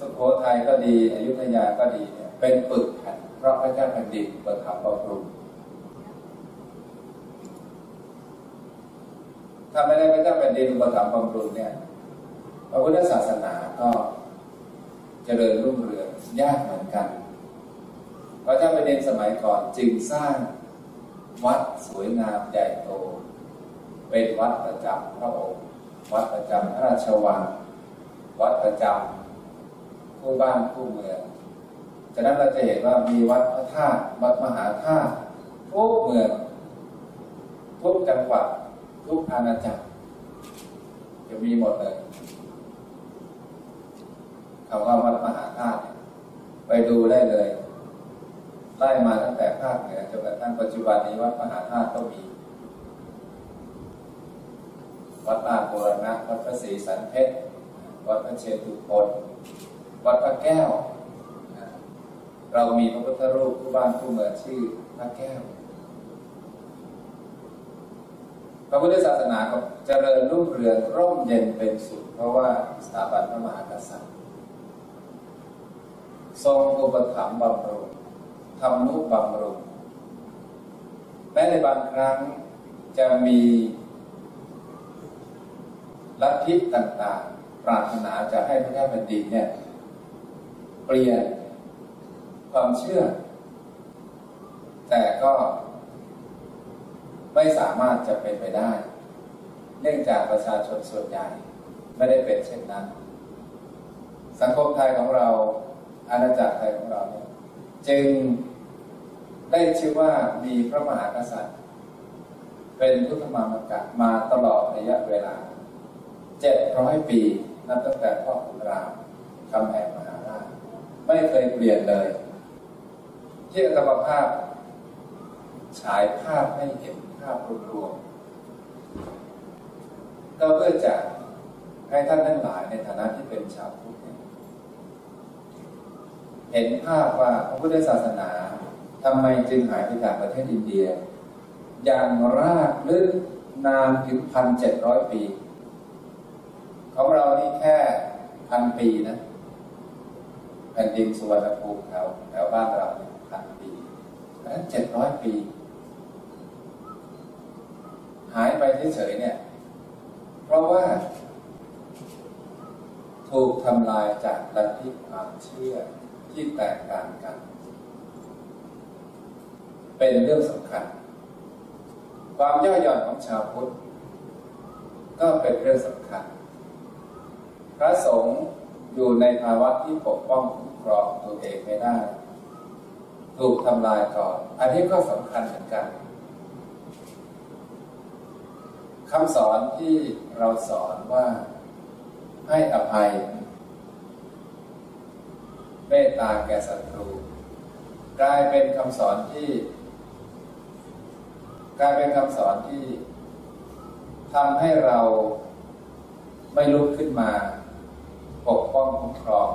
สุโขทัยก็ดีอยุธยาก็ดีเป็นปึกแผ่นพระพระเจ้าแผ่นดินประทับบำรุงถ้าไม่ได้พระเจ้าแผ่นดินประทับบำรุงเนี่ยพระพุทธศาสนาก็เจริญรุ่งเรืองยากเหมือนกันพระเจ้าแผ่นดินสมัยก่อนจึงสร้างวัดสวยงามใหญ่โต เป็นวัดประจำพระองค์ วัดประจำพระราชวัง วัดประจำ ผู้บ้านผู้เมืองฉะนั้นเราจะเห็นว่ามีวัดพระธาตุวัดมหาธาตุทุกเมือง ทุกจังหวัดทุกอาณาจักร จะมีหมดเลยคำว่าวัดมหาธาตุไปดูได้เลยไล่มาตั้งแต่ภาคเหนือจนกระทั่งปัจจุบันนี้วัดมหาธาตุก็มี วัดลาโบรณะวัดพระศรีสันเพชรวัดพระเชตุพน วัดพระแก้ว เรามีพระพุทธรูปผู้บ้านผู้เมืองชื่อพระแก้ว พระพุทธศาสนาก็เจริญรุ่งเรืองร่มเย็นเป็นสุด เพราะว่าสถาบันพระมหากษัตริย์ ทรงอุปถัมภ์บำรุงทำนุบำรุงแม้ในบางครั้งจะมีลัทธิต่างๆ ปรารถนาจะให้พระเจ้าแผ่นดินเนี่ย ปลี่ยนความเชื่อ แต่ก็ไม่สามารถจะเป็นไปได้ เนื่องจากประชาชนส่วนใหญ่ไม่ได้เป็นเช่นนั้น สังคมไทยของเรา อาณาจักรไทยของเราเนี่ยจึงได้ชื่อว่ามีพระมหากษัตริย์ เป็นพุทธมามกะมาตลอดระยะเวลาเจ็ดร้อยปี นับตั้งแต่พ่อขุนรามคำแหง ไม่เคยเปลี่ยนเลย ที่อัตมภาพ ฉายภาพให้เห็นภาพรวมๆก็เพื่อจะให้ท่านทั้งหลายในฐานะที่เป็นชาวพุทธเห็นภาพว่าพระพุทธศาสนาทำไมจึงหายไปจากประเทศอินเดีย อย่างรากลึกนานถึงพันเจ็ดร้อยปี ของเรานี่แค่พันปีนะ แผ่นดินสุวรรณภูมิแถวแถวบ้านเราพันปีนั้นเจ็ดร้อยปี หายไปเฉยๆเนี่ย เพราะว่า ถูกทำลายจากลัทธิความเชื่อที่แตกต่างกัน เป็นเรื่องสำคัญ ความย่อหย่อนของชาวพุทธก็เป็นเรื่องสำคัญ พระสงฆ์ อยู่ในภาวะที่ปกป้องคุ้มครองตัวเองไม่ได้ ถูกทำลายก่อน อันนี้ก็สำคัญเหมือนกันคำสอนที่เราสอนว่าให้อภัยเมตตาแก่ศัตรูกลายเป็นคำสอนที่ กลายเป็นคำสอนที่ทำให้เราไม่ลุกขึ้นมา ปกป้องคุ้มครอง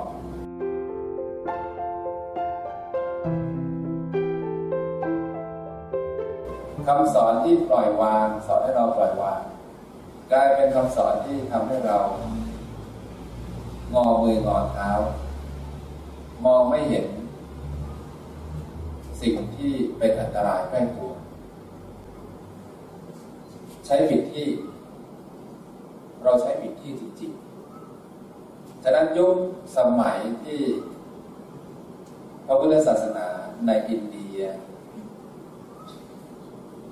คำสอนที่ปล่อยวาง สอนให้เราปล่อยวางกลายเป็นคำสอนที่ทำให้เรา งอมืองอเท้า มองไม่เห็น สิ่งที่เป็นอันตรายใกล้ตัว ใช้ผิดที่ เราใช้ผิดที่จริงๆ ฉะนั้นยุคสมัยที่พระพุทธศาสนาในอินเดีย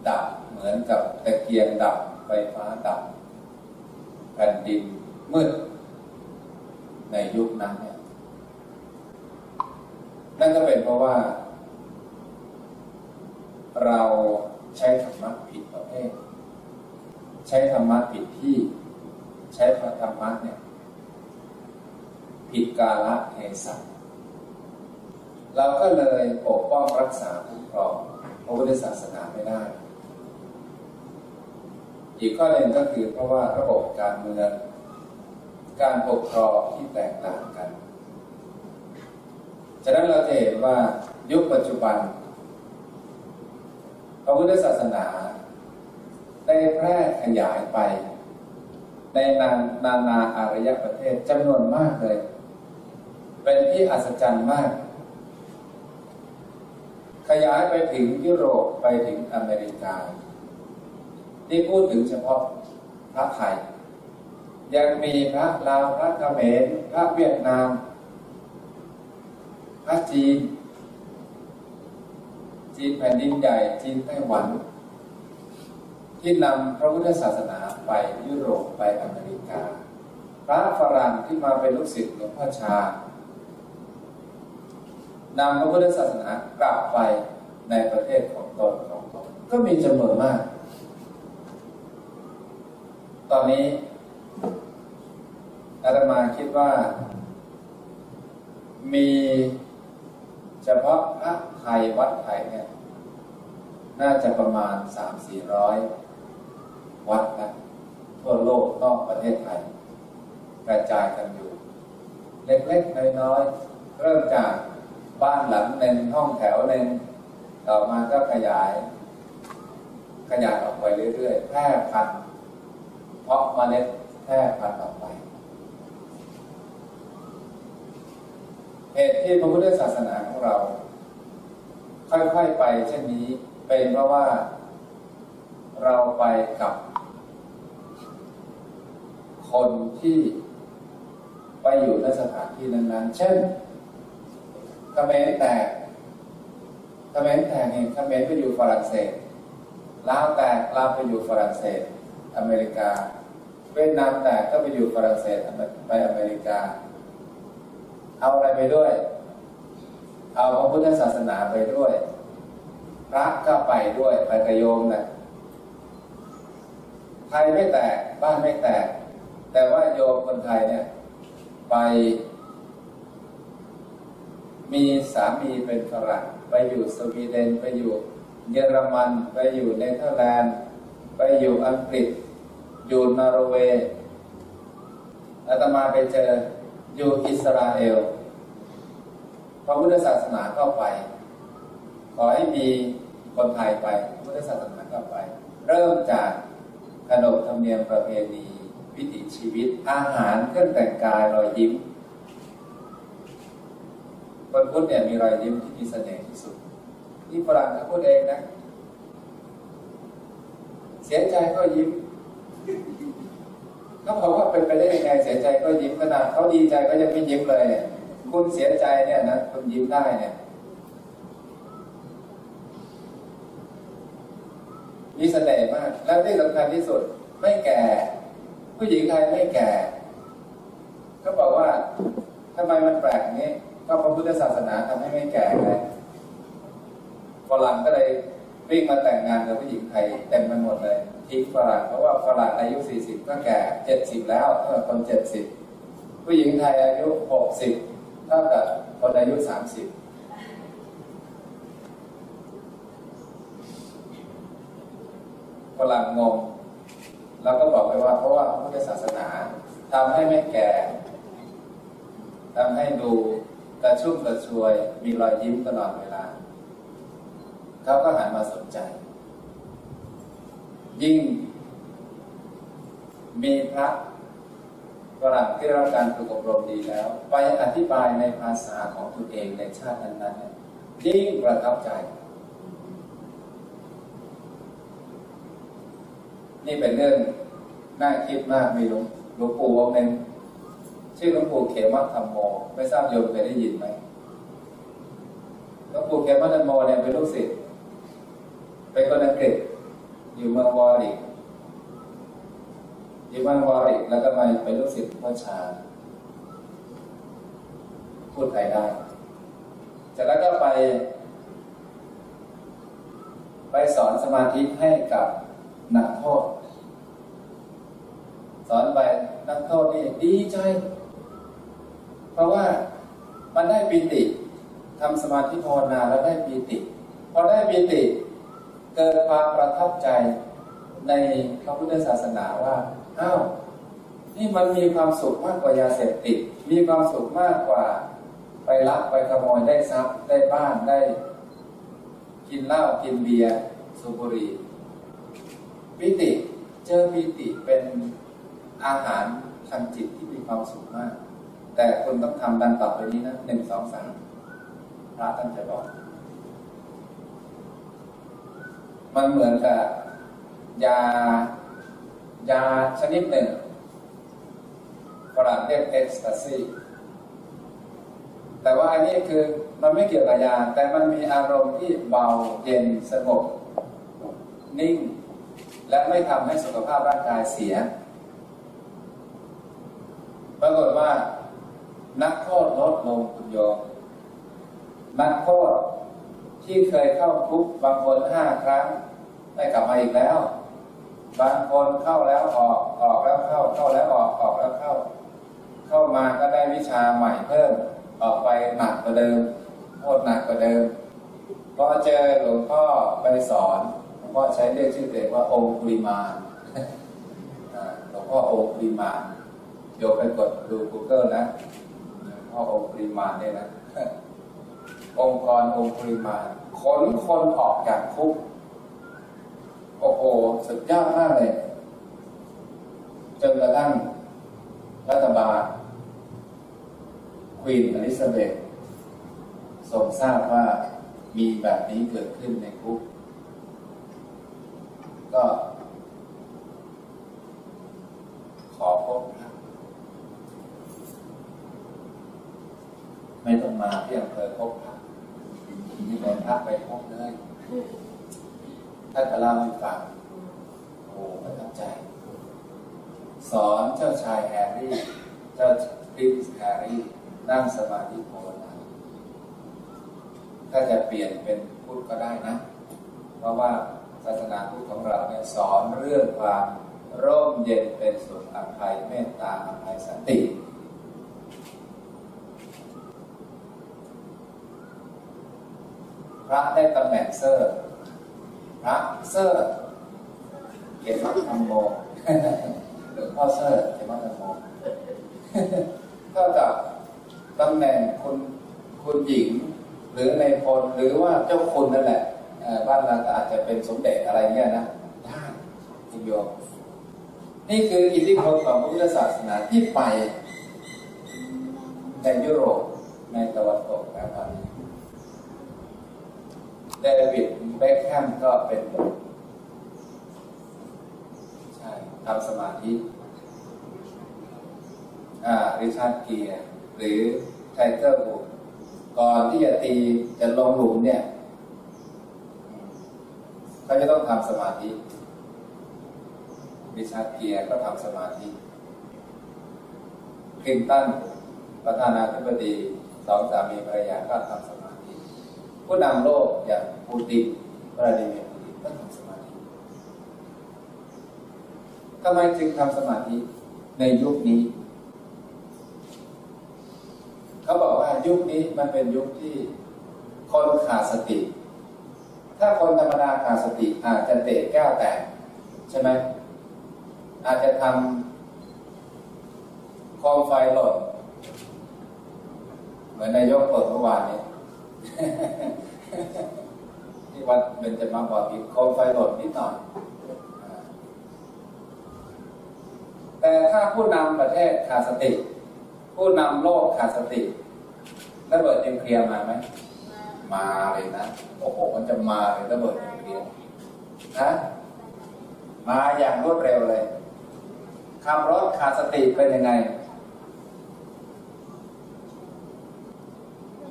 ดับเหมือนกับตะเกียงดับไฟฟ้าดับแผ่นดินมืดในยุคนั้นเนี่ยนั่นก็เป็นเพราะว่า เราใช้ธรรมะผิดประเภท ใช้ธรรมะผิดที่ ใช้ธรรมะเนี่ย ผิดกาลเทศะเราก็เลยปกป้องรักษาคุ้มครองพระพุทธศาสนาไม่ได้ อีกข้อหนึ่งก็คือเพราะว่าระบบการเมืองการปกครองที่แตกต่างกัน ฉะนั้นเราจะเห็นว่ายุคปัจจุบันพระพุทธศาสนา ได้แพร่ขยายไป ในนานานาอารยประเทศจำนวนมากเลย เป็นที่อัศจรรย์มาก ขยายไปถึงยุโรปไปถึงอเมริกา ที่พูดถึงเฉพาะพระไทย ยังมีพระลาวพระเขมรพระเวียดนาม พระจีน จีนแผ่นดินใหญ่ จีนไต้หวัน ที่นำพระพุทธศาสนาไปยุโรปไปอเมริกา พระฝรั่งที่มาเป็นลูกศิษย์หลวงพ่อชา นำพระพุทธศาสนากลับไปในประเทศของตนของตนก็มีจำนวนมาก ตอนนี้อาตมาคิดว่า มีเฉพาะพระไทยวัดไทยเนี่ย น่าจะประมาณสามสี่ร้อยวัดนะทั่วโลกนอกประเทศไทย กระจายกันอยู่ เล็กๆ น้อยๆ เริ่มจาก บ้านหลังหนึ่งห้องแถวหนึ่งต่อมาก็ขยาย ขยายออกไปเรื่อยๆแพร่พันธุ์เพาะเมล็ดแพร่พันธุ์ออกไปเหตุที่พระพุทธศาสนาของเรา ค่อยๆไปเช่นนี้เป็นเพราะว่าเราไปกับ คนที่ไปอยู่ในสถานที่นั้นๆ เช่น เขมรแตกเขมรแตกเนี่ยเขมรไปอยู่ฝรั่งเศสลาวแตกลาวไปอยู่ฝรั่งเศส อเมริกา เวียดนามแตกก็ไปอยู่ฝรั่งเศสไปอเมริกา เอาอะไรไปด้วย เอาพระพุทธศาสนาไปด้วย พระก็ไปด้วยไปกระโยมนะไทยไม่แตกบ้านไม่แตก แต่ว่าโยมคนไทยเนี่ย ไป มีสามีเป็นฝรั่งไปอยู่สวีเดนไปอยู่เยอรมันไปอยู่เนเธอร์แลนด์ ไปอยู่อังกฤษ อยู่นอร์เวย์อาตมาไปเจออยู่อิสราเอลพระพุทธศาสนาเข้าไป ขอให้มีคนไทยไปพระพุทธศาสนาเข้าไป เริ่มจากขนบธรรมเนียมประเพณี วิถีชีวิตอาหารเครื่องแต่งกายรอยยิ้ม คนพุทธเนี่ยมีรอยยิ้มที่มีเสน่ห์ที่สุดนี่ฝรั่งเขาพูดเองนะ เสียใจก็ยิ้มเขาบอกว่าเป็นไปได้ยังไง เสียใจก็ยิ้มขนาดเขาดีใจก็ยังไม่ยิ้มเลย คุณเสียใจเนี่ยนะคุณยิ้มได้เนี่ย มีเสน่ห์มาก แล้วที่สำคัญที่สุด ไม่แก่ ผู้หญิงไทยไม่แก่เขาบอกว่าทำไมมันแปลกอย่างนี้ ก็พระพุทธศาสนาทำให้ไม่แก่ไงฝรั่งก็เลยวิ่งมาแต่งงานกับผู้หญิงไทยเต็มไปหมดเลยทิ้งฝรั่งเพราะว่าฝรั่งอายุ 40 ก็แก่ 70 แล้วเท่ากับคน 70 ผู้หญิงไทยอายุ 60 เท่ากับคนอายุ 30ฝรั่งงงเราก็บอกไปว่า เพราะว่าพุทธศาสนาทำให้ไม่แก่ทำให้ดู กระชุ่มกระชวย มีรอยยิ้มตลอดเวลา เขาก็หันมาสนใจ ยิ่ง มีพระฝรั่งที่รับการฝึกอบรมดีแล้ว ไปอธิบายในภาษาของตนเองในชาตินั้นๆยิ่งประทับใจ นี่เป็นเรื่องน่าคิดมากมีหลวงหลวงปู่องค์หนึ่ง ชื่อหลวงปู่เขมัธรรมโม ไม่ทราบโยมเคยได้ยินไหมหลวงปู่เขมัธรรมโมเนี่ยเป็นลูกศิษย์เป็นคนอังกฤษ อยู่เมืองวอริกอยู่เมืองวอริกแล้วก็มาเป็นลูกศิษย์พ่อชา พูดไทยได้จากนั้นก็ไป ไปสอนสมาธิให้กับนักโทษสอนไปนักโทษนี่ดีใจ เพราะว่ามันได้ปีติทำสมาธิภาวนาแล้วได้ปีติพอได้ปีติเกิดความประทับใจในพระพุทธศาสนาว่าอ้าวนี่มันมีความสุขมากกว่ายาเสพติด มีความสุขมากกว่า ไปลักไปขโมยได้ทรัพย์ได้บ้านได้ กินเหล้ากินเบียร์สูบบุหรี่ปิติเจอปิติเป็นอาหารทางจิตที่มีความสุขมาก แต่คุณต้องทำดังต่อไปนี้นะหนึ่งสองสามพระท่านจะบอก มันเหมือนกับยายาชนิดหนึ่งฝรั่งเรียกเอ็กซ์ตาซีแต่ว่าอันนี้คือมันไม่เกี่ยวกับยา แต่มันมีอารมณ์ที่เบาเย็นสงบ นิ่ง และไม่ทำให้สุขภาพร่างกายเสีย ปรากฏว่า นักโทษลดลงคุณโยมนักโทษที่เคยเข้าคุกบางคนห้าครั้งได้กลับมาอีกแล้ว บางคนเข้าแล้วออกออกแล้วเข้าเข้าแล้วออกออกแล้วเข้า เข้ามาก็ได้วิชาใหม่เพิ่มออกไปหนักกว่าเดิมโทษหนักกว่าเดิมพอเจอหลวงพ่อไปสอนหลวงพ่อใช้เรียกชื่อเด็กว่าองค์ปริมาณหลวงพ่อองค์ปริมาณโยกไปกดดู Google นะ พ่อองค์ปริมาณเนี่ยนะองค์กรองค์ปริมาณขนคนออกจากคุกโอ้โหสุดยอดมากเลยจนกระทั่งรัฐบาลควีนอลิซาเบธทรงทราบว่ามีแบบนี้เกิดขึ้นในคุก ขอพบพระไม่ต้องมาที่อำเภอพบพระนี่เป็นพระไปพบเลยท่านก็เล่าให้ ฟังโอ้ประทับใจ สอนเจ้าชายแฮร์รี่ เจ้า Prince แฮร์รี่ นั่งสมาธิภาวนาถ้าจะเปลี่ยนเป็นพุทธก็ได้นะ เพราะว่าศาสนาพุทธของเราเนี่ยสอนเรื่องความร่มเย็นเป็นสุขอภัยเมตตาอภัยสันติพระได้ตำแหน่งเซอร์ พระเซอร์เขียนมัธรรมโมหรือพ่อเซอร์เขียนมัธรรมโมเท่ากับตำแหน่งคุณคุณหญิง หรือในพลหรือว่าเจ้าคุณนั่นแหละบ้านเราอาจจะเป็นสมเด็จอะไรเงี้ยนะได้คุณโยมนี่คืออิทธิพลของพุทธศาสนาที่ไปในยุโรปในตะวันตกและตอนนี้ เดวิดเบคแฮมก็เป็นใช่ทำสมาธิอ่าริชาร์ดเกียร์หรือไทเกอร์วูดส์ก่อนที่จะตีจะลงหลุมเนี่ยเขาจะต้องทำสมาธิริชาร์ดเกียร์ก็ทำสมาธิคลินตันประธานาธิบดีสองสามีภรรยาก็ทำสมาธิ ผู้นำโลกอย่างปูตินวลาดิเมียร์ปูตินก็ทำสมาธิทำไมจึงทำสมาธิในยุคนี้ เขาบอกว่ายุคนี้มันเป็นยุคที่คนขาดสติ ถ้าคนธรรมดาขาดสติอาจจะเตะแก้วแตกใช่ไหมอาจจะทำโคมไฟหล่นเหมือนนายกเปิดเมื่อวานนี้ ที่วัดเป็นจมาบอพิโคมไฟหล่นนิดหน่อย แต่ถ้าผู้นำประเทศขาดสติ ผู้นำโลกขาดสติระเบิดนิวเคลียร์มาไหม มาเลยนะ โอ้โห มันจะมาเลยระเบิดนิวเคลียร์นะมาอย่างรวดเร็วเลยขับรถขาดสติเป็นยังไง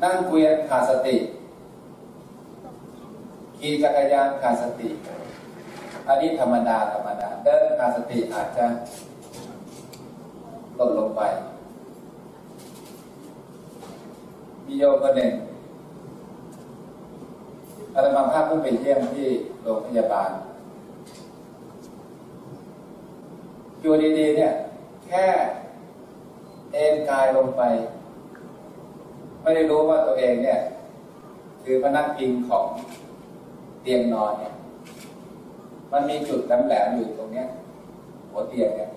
นั่งเกวียนขาดสติขี่จักรยานขาดสติอันนี้ธรรมดาธรรมดาเดินขาดสติอาจจะหล่นลงไป มีโยมคนหนึ่งอาตมาภาพเพิ่งไปเยี่ยมที่โรงพยาบาลอยู่ดีๆเนี่ย แค่เอนกายลงไป ไม่ได้รู้ว่าตัวเองเนี่ย คือพนักพิงของเตียงนอนเนี่ย มันมีจุดแหลมๆอยู่ตรงเนี้ย หัวเตียงเนี่ย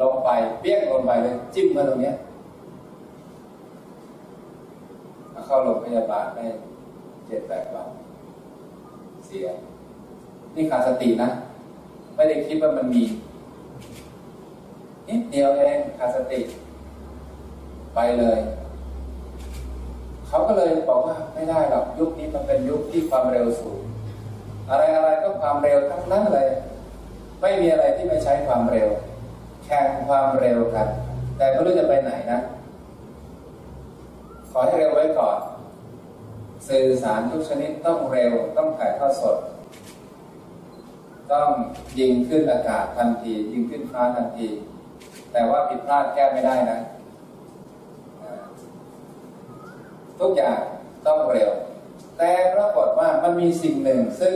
ลงไปเปี้ยงลงไปเลย จิ้มมาตรงเนี้ยเข้าโรงพยาบาลได้เจ็ดแปดวันเสีย นี่ขาดสตินะ ไม่ได้คิดว่ามันมีนิดเดียวเองขาดสติ ไปเลย เขาก็เลยบอกว่าไม่ได้หรอกยุคนี้มันเป็นยุคที่ความเร็วสูง อะไรอะไรก็ความเร็วทั้งนั้นเลย ไม่มีอะไรที่ไม่ใช้ความเร็ว แข่งความเร็วกันแต่ไม่รู้จะไปไหนนะ ขอให้เร็วไว้ก่อน สื่อสารทุกชนิดต้องเร็วต้องถ่ายทอดสด ต้องยิงขึ้นอากาศทันที ยิงขึ้นฟ้าทันที แต่ว่าผิดพลาดแก้ไม่ได้นะ ทุกอย่างต้องเร็ว แต่ปรากฏว่ามันมีสิ่งหนึ่งซึ่ง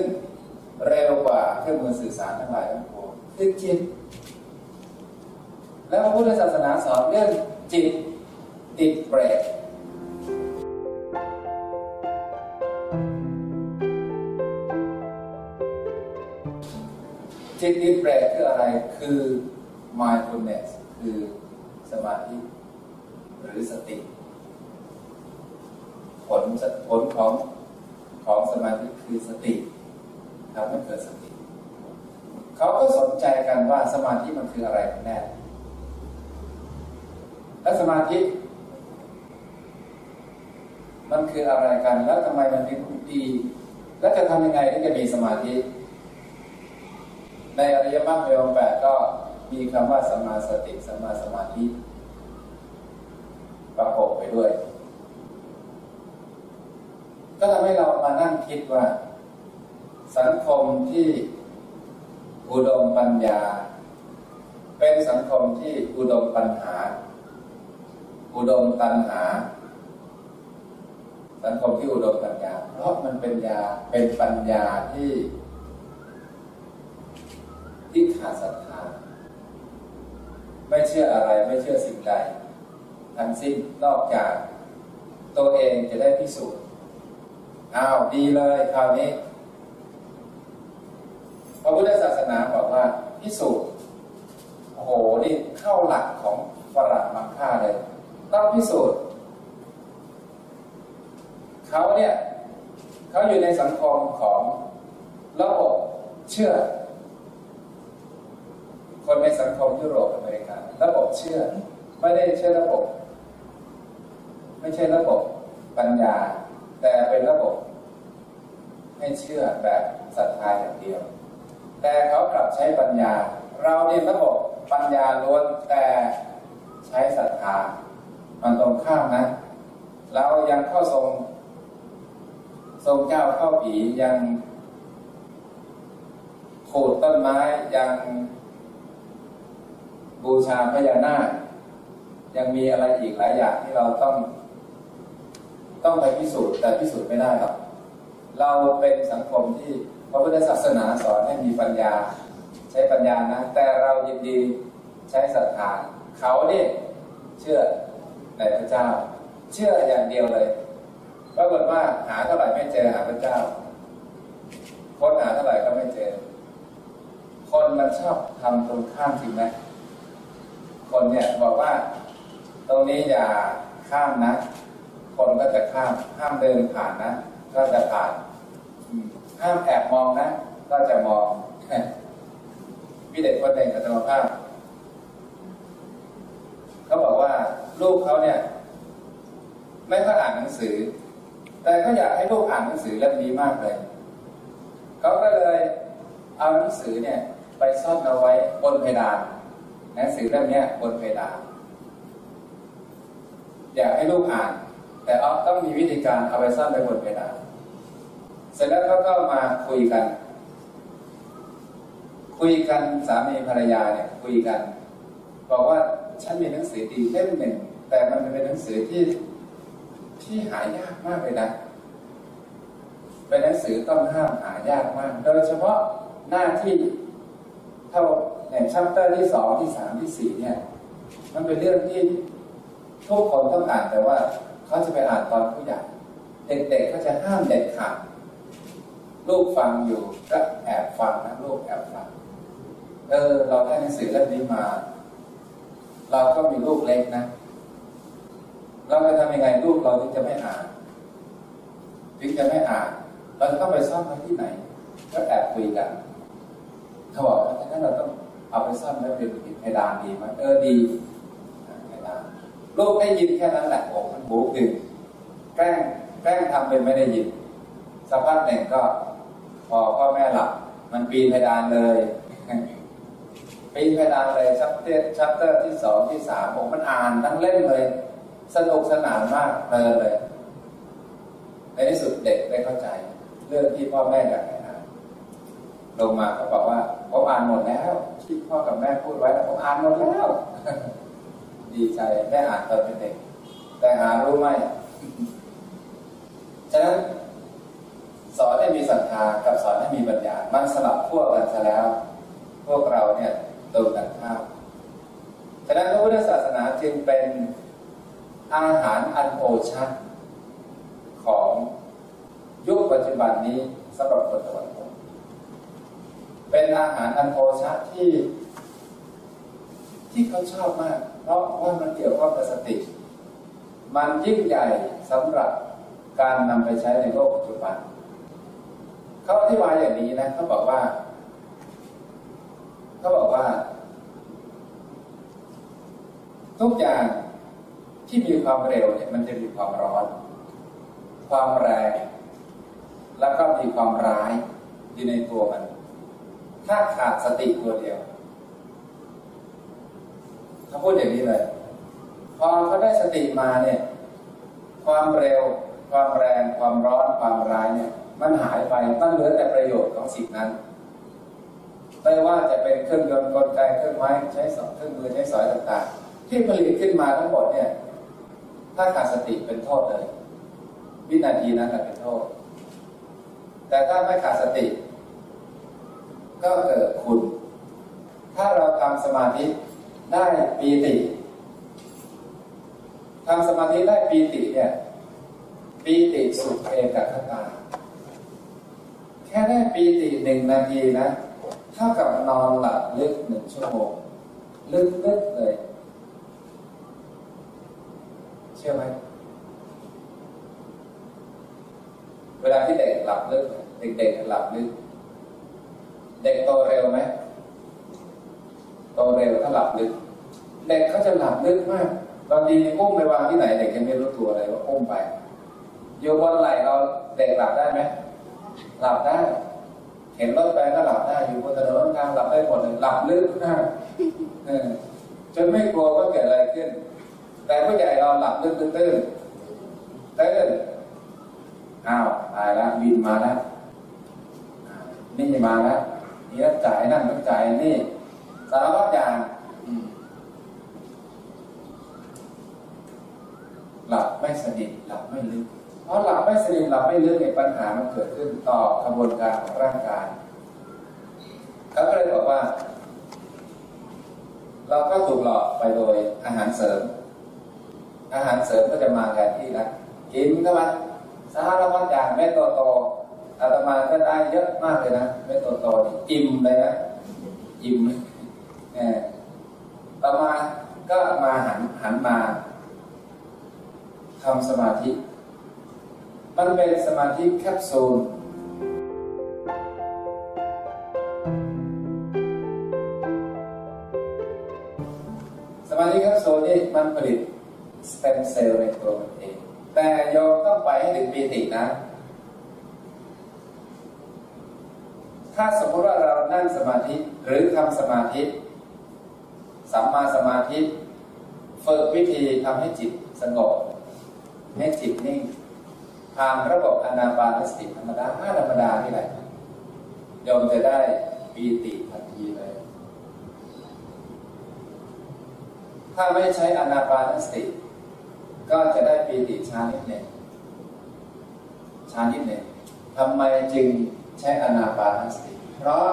เร็วกว่าเครื่องมือสื่อสารทั้งหลายทั้งปวงคือจิต แล้วพระพุทธศาสนาสอนเรื่องจิตติดเบรกจิตติดเบรกคืออะไร คือ mindfulness คือสมาธิ หรือสติ ผลผลของของสมาธิคือสติทำให้เกิดสติ เขาก็สนใจกันว่าสมาธิมันคืออะไรกันแน่และสมาธิ มันคืออะไรกัน แล้วทำไมมันถึงดี แล้วจะทำยังไงถึงจะมีสมาธิ ในอริยมรรคมีองค์แปดก็มีคำว่าสมาสติสมาสมาธิประกอบไปด้วย ก็ทำให้เรามานั่งคิดว่า สังคมที่อุดมปัญญา เป็นสังคมที่อุดมปัญหา อุดมตัณหา สังคมที่อุดมปัญญา เพราะมันเป็นยาเป็นปัญญาที่ที่ขาดศรัทธาไม่เชื่ออะไรไม่เชื่อสิ่งใดทั้งสิ้นนอกจากตัวเองจะได้พิสูจน์ อ้าวดีเลยคราวนี้พระพุทธศาสนาบอกว่าพิสูจน์โอ้โหนี่เข้าหลักของฝรั่งมังค่าเลย ต้องพิสูจน์เขาเนี่ยเขาอยู่ในสังคมของระบบเชื่อ คนในสังคมยุโรปอเมริการะบบเชื่อ ไม่ได้เชื่อระบบ ไม่ใช่ระบบปัญญา แต่เป็นระบบ ให้เชื่อแบบศรัทธาอย่างเดียว แต่เขากลับใช้ปัญญา เราเนี่ยระบบปัญญาล้วนแต่ใช้ศรัทธามันตรงข้ามนะ เรายังเข้าทรง ทรงเจ้าเข้าผียังขูดต้นไม้ยังบูชาพญานาคยังมีอะไรอีกหลายอย่างที่เราต้อง ต้องไปพิสูจน์แต่พิสูจน์ไม่ได้หรอกเราเป็นสังคมที่พระพุทธศาสนาสอนให้มีปัญญา ใช้ปัญญานะ แต่เรายินดีใช้ศรัทธาเขาเนี่ยเชื่อในพระเจ้า เชื่ออย่างเดียวเลยปรากฏว่าหาเท่าไหร่ไม่เจอหาพระเจ้าค้นหาเท่าไหร่ก็ไม่เจอ คนมันชอบทำตรงข้ามจริงไหมคนเนี่ยบอกว่า ตรงนี้อย่าข้ามนะ คนก็จะข้ามห้ามเดินผ่านนะ ก็จะผ่านห้ามแอบมองนะ ก็จะมองมีเด็กคนหนึ่งกับธรรมภาพเขาบอกว่าลูกเขาเนี่ย ไม่ค่อยอ่านหนังสือ แต่ก็อยากให้ลูกอ่านหนังสือเล่มนี้มากเลยเขาก็เลยเอาหนังสือเนี่ย ไปซ่อนเอาไว้บนเพดานหนังสือเล่มนี้บนเพดานอยากให้ลูกอ่าน แต่เอาต้องมีวิธีการเอาไปซ่อนไว้บนเพดาเสร็จแล้วเขาก็มาคุยกัน คุยกันสามีภรรยาเนี่ยคุยกัน บอกว่าฉันมีหนังสือดีเล่มหนึ่งแต่มันเป็นหนังสือที่ที่หายากมากเลยนะเป็นหนังสือต้องห้ามหายากมาก โดยเฉพาะหน้าที่เท่าเนี่ยชัปเตอร์ที่สองที่สามที่สี่เนี่ย มันเป็นเรื่องที่ทุกคนต้องอ่านแต่ว่า เขาจะไปอ่านตอนผู้ใหญ่เด็กๆเขาจะห้ามเด็ดขาดลูกฟังอยู่ก็แอบฟังนะลูกแอบฟังเออเราได้หนังสือเล่มนี้มา เราก็มีลูกเล็กนะเราจะทำยังไงลูกเราถึงจะไม่อ่านถึงจะไม่อ่านเราจะต้องไปซ่อนไว้ที่ไหน ก็แอบคุยกันเขาบอกว่าถ้าเราต้องเอาไปซ่อนไว้เป็นเพดานดีไหมเออดี ลูกได้ยินแค่นั้นแหละโอ้มันบูดึงแกล้งแกล้งทำเป็นไม่ได้ยินสักพักหนึ่งก็พอพ่อแม่หลับมันปีนเพดานเลยปีนเพดานเลย chapter chapter ที่สองที่สามผมมันอ่านทั้งเล่มเลย สนุกสนานมากเพลินเลยในที่สุดเด็กได้เข้าใจ เรื่องที่พ่อแม่อยากให้อ่านลงมาเขาบอกว่าผมอ่านหมดแล้ว ที่พ่อกับแม่พูดไว้แล้วผมอ่านหมดแล้ว ดีใจได้อ่านตอนเป็นเด็ก แต่หารู้ไหมฉะนั้นสอนให้มีศรัทธากับสอนให้มีปัญญา มันสลับขั้วกันซะแล้ว พวกเราเนี่ยตรงกันข้ามฉะนั้นพระพุทธศาสนาจึงเป็นอาหารอันโอชะของยุคปัจจุบันนี้สำหรับคนตะวันตกเป็นอาหารอันโอชะที่ที่เขาชอบมาก เพราะว่ามันเกี่ยวข้องกับสติ มันยิ่งใหญ่สำหรับการนำไปใช้ในโลกปัจจุบันเขาอธิบายอย่างนี้นะเขาบอกว่าเขาบอกว่า ทุกอย่างที่มีความเร็วเนี่ยมันจะมีความร้อน ความแรงแล้วก็มีความร้ายอยู่ในตัวมัน ถ้าขาดสติตัวเดียว เขาพูดอย่างนี้เลย พอเขาได้สติมาเนี่ย ความเร็ว ความแรง ความร้อน ความร้ายเนี่ย มันหายไป มันเหลือแต่ประโยชน์ของสิ่งนั้น ไม่ว่าจะเป็นเครื่องยนต์กลไกเครื่องไม้ใช้สองเครื่องมือใช้สอยต่างๆ ที่ผลิตขึ้นมาทั้งหมดเนี่ย ถ้าขาดสติเป็นโทษเลย วินาทีนั้นเป็นโทษ แต่ถ้าไม่ขาดสติ ก็เกิดคุณ ถ้าเราทำสมาธิ ได้ปีติทำสมาธิได้ปีติเนี่ยปีติสุขเอกคตา แค่ได้ปีติหนึ่งนาทีนะเท่ากับนอนหลับลึกหนึ่งชั่วโมงลึกลึกเลย เชื่อไหมเวลาที่เด็กหลับลึกเด็กๆหลับลึก เด็กโตเร็วไหมโตเร็วถ้าหลับลึก เด็กเขาจะหลับลึกมากบางทีอุ้มไปวางที่ไหนเด็กยังไม่รู้ตัวเลยว่าอุ้มไปอยู่บนไหลเราเด็กหลับได้ไหมหลับได้ เห็นรถไปก็หลับได้อยู่บนถนนกลางหลับได้หมดเลยหลับลึกมากเออจนไม่กลัวว่าเกิดอะไรขึ้น แต่ผู้ใหญ่เราหลับลึกตื้นตื้นตื้นอ้าวตายแล้วบินมาแล้วอ่านี่มาแล้วนี่ต้องจ่ายนั่นต้องจ่ายนี่สารพัดอย่างอืมหลับ ไม่สนิทหลับไม่ลึก เพราะหลับไม่สนิทหลับไม่ลึกในยปัญหามันเกิดขึ้นต่อกระบวนการของร่างกายเขาก็เลยบอกว่า เราก็ถูกหลอกไปโดยอาหารเสริม อาหารเสริมก็จะมาแทนที่นะกินเข้ามาสารพัดอย่างเม็ดโตๆอาตมาก็ได้เยอะมากเลยนะเม็ดโตๆนี่อิ่มเลยนะอิ่มเออต่อมาก็มาหันหันมา ทำสมาธิ มันเป็นสมาธิแคปซูลสมาธิแคปซูลนี่มันผลิตสเต็มเซลล์ในตัวมันเอง แต่โยมต้องไปให้ถึงปีตินะ ถ้าสมมติว่าเรานั่งสมาธิหรือทำสมาธิสัมมาสมาธิ ฝึกวิธีทำให้จิตสงบ ให้จิตนิ่งทางระบบอนาปานสติธรรมดาธรรมดาที่ไหนโยมจะได้ปีติทันทีเลย ถ้าไม่ใช้อนาปานสติ ก็จะได้ปีติช้านิดหนึ่งช้านิดหนึ่งทำไมจึงใช้อนาปานสติ เพราะ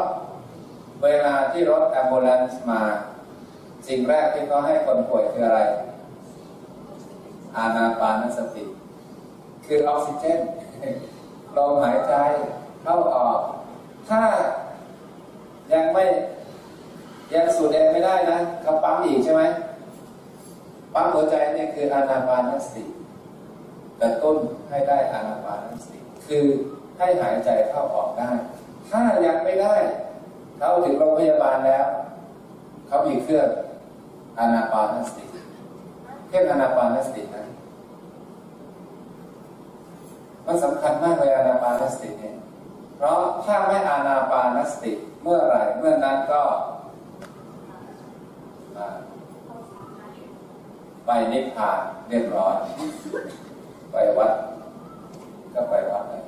เวลาที่รถแอมบูเลนซ์มา สิ่งแรกที่เขาให้คนป่วยคืออะไร อานาปานสติ คือออกซิเจนลมหายใจเข้าออก ถ้ายังไม่ยังสูดเองไม่ได้นะเขาปั๊มอีกใช่ไหมปั๊มหัวใจเนี่ยคืออานาปานสติกระตุ้นให้ได้อานาปานสติ คือให้หายใจเข้าออกได้ ถ้ายังไม่ได้ เขาถึงโรงพยาบาลแล้ว เขามีเครื่องอานาปานสติ เครื่องอานาปานสตินะมันสำคัญมากเลยอนาปานสติเนี่ย เพราะถ้าไม่อานาปานสติเมื่อไหร่เมื่อนั้นก็ไปนิพพานเรียบร้อยไปวัด ก็ไปวัดเลย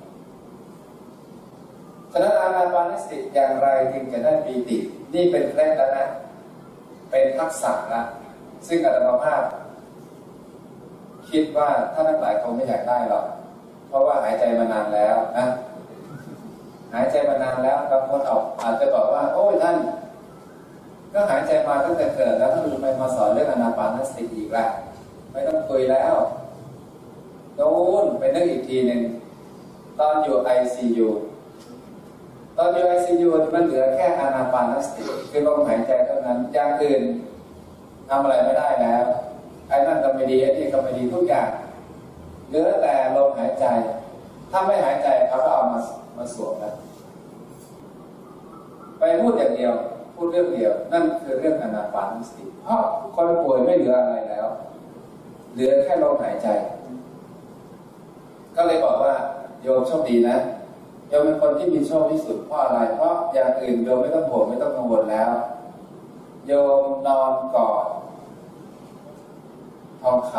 ฉะนั้นอานาปานสติอย่างไรจึงจะได้ปีติ นี่เป็นเคล็ดแล้วนะ เป็นทักษะนะซึ่งอาตมาภาพ คิดว่าท่านทั้งหลายคงไม่อยากได้หรอก เพราะว่าหายใจมานานแล้วนะหายใจมานานแล้วบางคนออกอาจจะบอกว่า โอ้ยท่าน ก็หายใจมาตั้งแต่เกิดแล้วท่านทำไมมาสอนเรื่องอนาปานสติอีกล่ะไม่ต้องคุยแล้วโน้นไปนึกอีกทีหนึ่งตอนอยู่ไอซียูตอนอยู่ไอซียูมันเหลือแค่อนาปานสติคือลมหายใจเท่านั้นอย่างอื่นทำอะไรไม่ได้แล้ว ไอ้นั่นก็ไม่ดีไอ้นี่ก็ไม่ดีทุกอย่างเหลือแต่ลมหายใจ ถ้าไม่หายใจเขาก็เอามามาสวมแล้วไปพูดอย่างเดียว พูดเรื่องเดียว นั่นคือเรื่องอนาปานสติเพราะคนป่วยไม่เหลืออะไรแล้ว เหลือแค่ลมหายใจ ก็เลยบอกว่า โยมโชคดีนะโยมเป็นคนที่มีโชคที่สุดเพราะอะไร เพราะอย่างอื่นโยมไม่ต้องห่วงไม่ต้องกังวลแล้ว โยมนอนกอด ทองค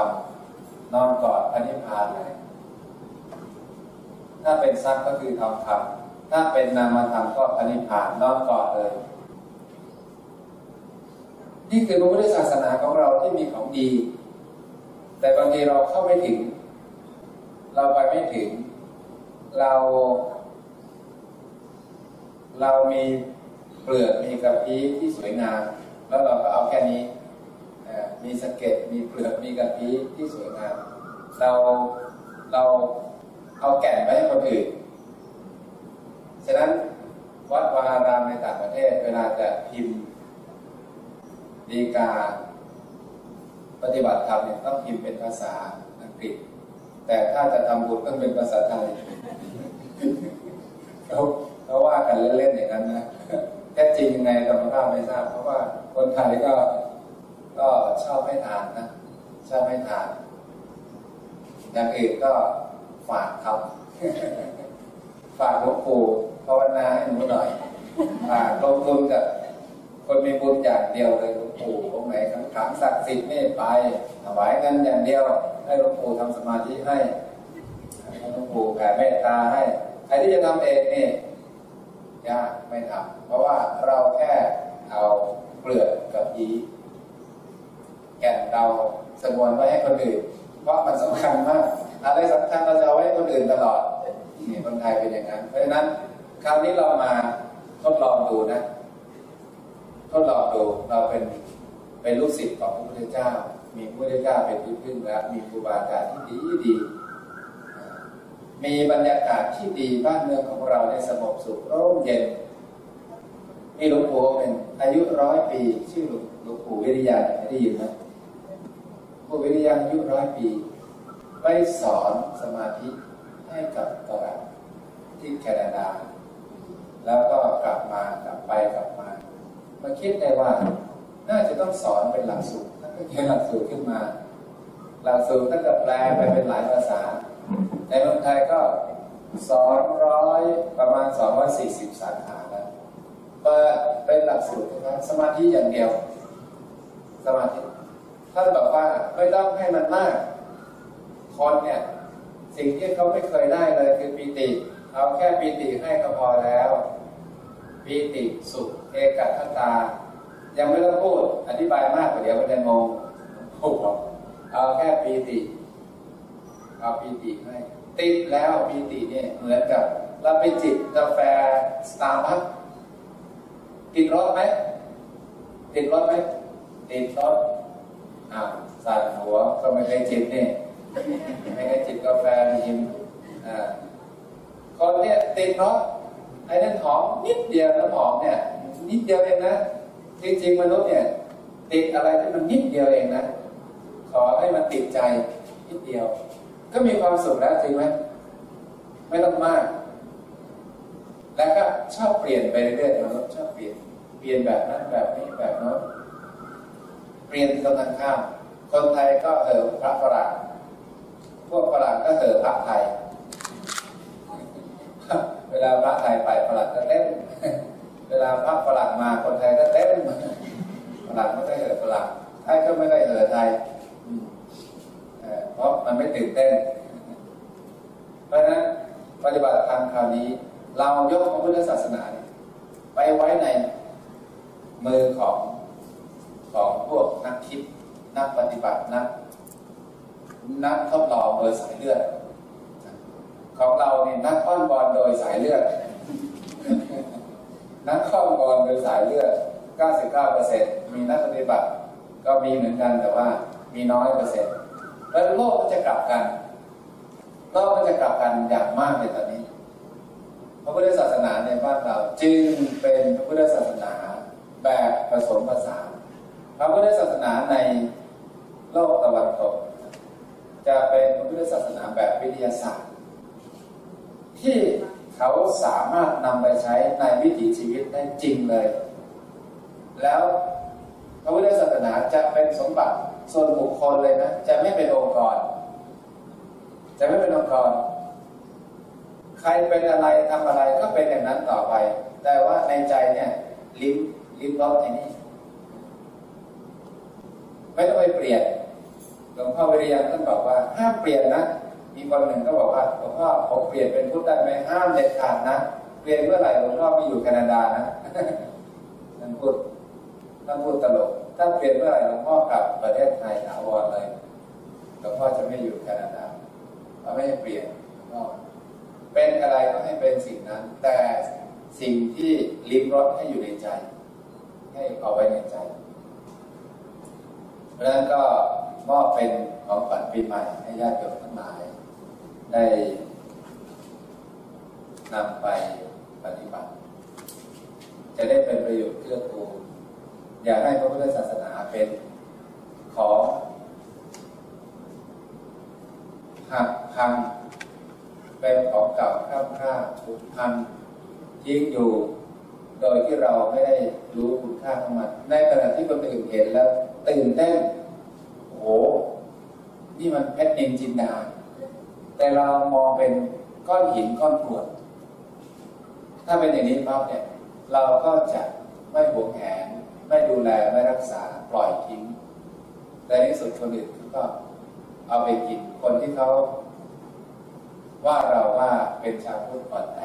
ำนอนกอดพระนิพพานเลย ถ้าเป็นทรัพย์ก็คือทองคำถ้าเป็นนามธรรมก็พระนิพพานนอนกอดเลย นี่คือพระพุทธศาสนาของเราที่มีของดี แต่บางทีเราเข้าไม่ถึง เราไปไม่ถึง เรา เรามีเปลือกมีกระพี้ที่สวยงามแล้วเราก็เอาแค่นี้ มีสะเก็ดมีเปลือกมีกะพีที่สวยงามเราเราเอาแก่นไปให้คนอื่น ฉะนั้นวัดวาอารามในต่างประเทศเวลาจะพิมพ์ดีกา ปฏิบัติธรรมเนี่ยต้องพิมพ์เป็นภาษาอังกฤษ แต่ถ้าจะทำบุญต้องเป็นภาษาไทยเขาเขาว่ากันเล่นๆอย่างนั้นนะแท้จริงยังไงธรรมภาพไม่ทราบเพราะว่าคนไทยก็ ก็ชอบให้ทานนะชอบให้ทานอย่างอื่นก็ฝากทำฝากหลวงปู่ภาวนาให้หนูหน่อยฝากลงทุนกับคนมีบุญอย่างเดียวเลยหลวงปู่องค์ไหนขังขังศักดิ์สิทธิ์ไม่ไปถวายเงินอย่างเดียว ให้หลวงปู่ทำสมาธิให้ให้หลวงปู่แผ่เมตตาให้ใครที่จะทำเองนี่ยากไม่ทำเพราะว่าเราแค่เอาเปลือกกับยี แก่เราสงวนไว้ให้คนอื่น เพราะมันสำคัญมาก อะไรสำคัญเราจะเอาไว้คนอื่นตลอดนี่คนไทยเป็นอย่างนั้น เพราะฉะนั้นคราวนี้เรามาทดลองดูนะทดลองดูเราเป็นเป็นลูกศิษย์ของพระพุทธเจ้า มีพระพุทธเจ้าเป็นที่พึ่งแล้วมีครูบาอาจารย์ที่ดีดีมีบรรยากาศที่ดีบ้านเมืองของเราในสงบสุขร่มเย็น มีหลวงปู่องค์หนึ่งอายุร้อยปี ชื่อหลวงหลวงปู่วิริยาเคยได้ยินไหม วิริยาอายุร้อยปี ไปสอนสมาธิให้กับกระที่แคนาดา แล้วก็กลับมากลับไปกลับมา มาคิดได้ว่า น่าจะต้องสอนเป็นหลักสูตรท่านก็เขียนหลักสูตรขึ้นมา หลักสูตรท่านก็แปลไปเป็นหลายภาษา ในเมืองไทยก็สองร้อยประมาณสองร้อยสี่สิบสาขาแล้วเปิดเป็นหลักสูตรนะครับสมาธิอย่างเดียว สมาธิ ท่านบอกว่าไม่ต้องให้มันมาก คนเนี่ย สิ่งที่เขาไม่เคยได้เลยคือปีติเอาแค่ปีติให้ก็พอแล้วปีติสุขเอกัคคตา ยังไม่ต้องพูดอธิบายมากกว่าเดี๋ยวมันจะงงพูดบอกเอาแค่ปีติเอาปีติให้ติดแล้วปีติเนี่ยเหมือนกับ เราไปจิบกาแฟสตาร์บัคติดรสไหมติดรสไหมติดรส อ่าสั่นหัวก็ไม่เคยจิบนี่ไม่เคยจิบกาแฟยิ้มอ่าคนเนี่ยติดรถไอ้นั่นหอมนิดเดียวน้ำหอมเนี่ย นิดเดียวเองนะจริงๆมนุษย์เนี่ย ติดอะไรที่มันนิดเดียวเองนะขอให้มันติดใจนิดเดียว ก็มีความสุขแล้วจริงไหมไม่ต้องมาก แล้วก็ชอบเปลี่ยนไปเรื่อยๆมนุษย์ชอบเปลี่ยนเปลี่ยนแบบนั้นแบบนี้แบบโน้น เปลี่ยนตรงกันข้ามคนไทยก็เห่อพระฝรั่งพวกฝรั่งก็เห่อพระไทย เวลาพระไทยไปฝรั่งก็เต้นเวลาพระฝรั่งมาคนไทยก็เต้นฝรั่งไม่ได้เห่อฝรั่งไทยก็ไม่ได้เห่อไทยเพราะมันไม่ตื่นเต้น เพราะนั้นปฏิบัติธรรมคราวนี้ เรายกพระพุทธศาสนาไปไว้ในมือของ ของพวกนักคิด นักปฏิบัติ นัก นักทดลองโดยสายเลือด ของเราเนี่ยนักข้อนบอลโดยสายเลือด นักข้อนบอลโดยสายเลือด 99%มีนักปฏิบัติ ก็มีเหมือนกันแต่ว่ามีน้อยเปอร์เซ็นต์แล้วโลกก็จะกลับกันโลกก็จะกลับกันอย่างมากเลยตอนนี้พระพุทธศาสนาในบ้านเราจึงเป็นพระพุทธศาสนาแบบผสมผสาน พระพุทธศาสนาในโลกตะวันตก จะเป็นพระพุทธศาสนาแบบวิทยาศาสตร์ ที่เขาสามารถนำไปใช้ในวิถีชีวิตได้จริงเลย แล้วพระพุทธศาสนาจะเป็นสมบัติส่วนบุคคลเลยนะ จะไม่เป็นองค์กร จะไม่เป็นองค์กร ใครเป็นอะไรทำอะไรก็เป็นอย่างนั้นต่อไป แต่ว่าในใจเนี่ย ลิ้มลิ้มรสไอ้นี่ ไม่ต้องไปเปลี่ยนหลวงพ่อวิริยังท่านบอกว่าห้ามเปลี่ยนนะ มีคนหนึ่งก็บอกว่าหลวงพ่อผมเปลี่ยนเป็นพุทธได้ไหมห้ามเด็ดขาดนะเปลี่ยนเมื่อไหร่หลวงพ่อไม่อยู่แคนาดานะท่านพูดท่านพูดตลก ถ้าเปลี่ยนเมื่อไหร่หลวงพ่อกลับประเทศไทยถาวรเลยหลวงพ่อจะไม่อยู่แคนาดาเราไม่ให้เปลี่ยนหลวงพ่อเป็นอะไรก็ให้เป็นสิ่งนั้น แต่สิ่งที่ลิ้มรสให้อยู่ในใจ ให้เอาไว้ในใจ ราะฉะนั้นก็มอบเป็นของขวัญปีใหม่ให้ญาติโยมทั้งหลาย ได้นำไปปฏิบัติ จะได้เป็นประโยชน์เกื้อกูลอย่าให้พระพุทธศาสนาเป็นของหักพังเป็นของเก่าข้ามค่าถูกพังทิ้งอยู่ โดยที่เราไม่ได้รู้คุณค่าของมันในขณะที่คนอื่นเห็นแล้ว ตื่นเต้นโอ้โห นี่มันเพชรนินจินดา แต่เรามองเป็นก้อนหินก้อนกรวด ถ้าเป็นอย่างนี้ปั๊บเนี่ย เราก็จะไม่หวงแหน ไม่ดูแล ไม่รักษา ปล่อยทิ้ง แต่ในที่สุดคนอื่นก็เอาไปกิน คนที่เขาว่าเราว่าเป็นชาวพุทธอ่อนแอ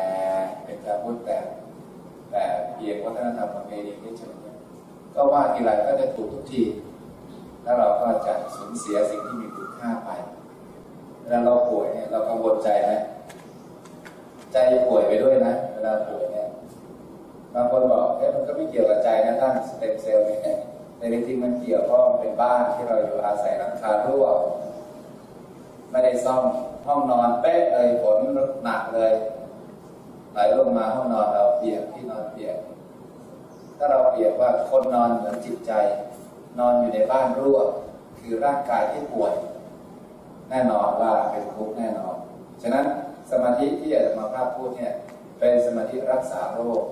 เป็นชาวพุทธแต่แต่เพียงวัฒนธรรมประเพณีเฉยๆก็ว่าทีไรก็จะถูกทุกที แล้วเราก็จะสูญเสียสิ่งที่มีคุณค่าไปเวลาเราป่วยเนี่ยเรากังวลใจไหมใจป่วยไปด้วยนะเวลาป่วยเนี่ยบางคนบอกเฮ้ยมันก็ไม่เกี่ยวกับใจนะท่านสเต็มเซลล์เนี่ยแต่จริงๆมันเกี่ยวเพราะมันเป็นบ้านที่เราอยู่อาศัยหลังคารั่วไม่ได้ซ่อมห้องนอนเป๊ะเลยฝนหนักเลยไหลลงมาห้องนอนเราเปียกที่นอนเปียก ถ้าเราเปียบว่าคนนอนเหมือนจิตใจ นอนอยู่ในบ้านรั่วคือร่างกายที่ป่วย แน่นอนว่าเป็นทุกข์แน่นอน ฉะนั้นสมาธิที่อาจารย์มาภาพพูดเนี่ยเป็นสมาธิรักษาโรค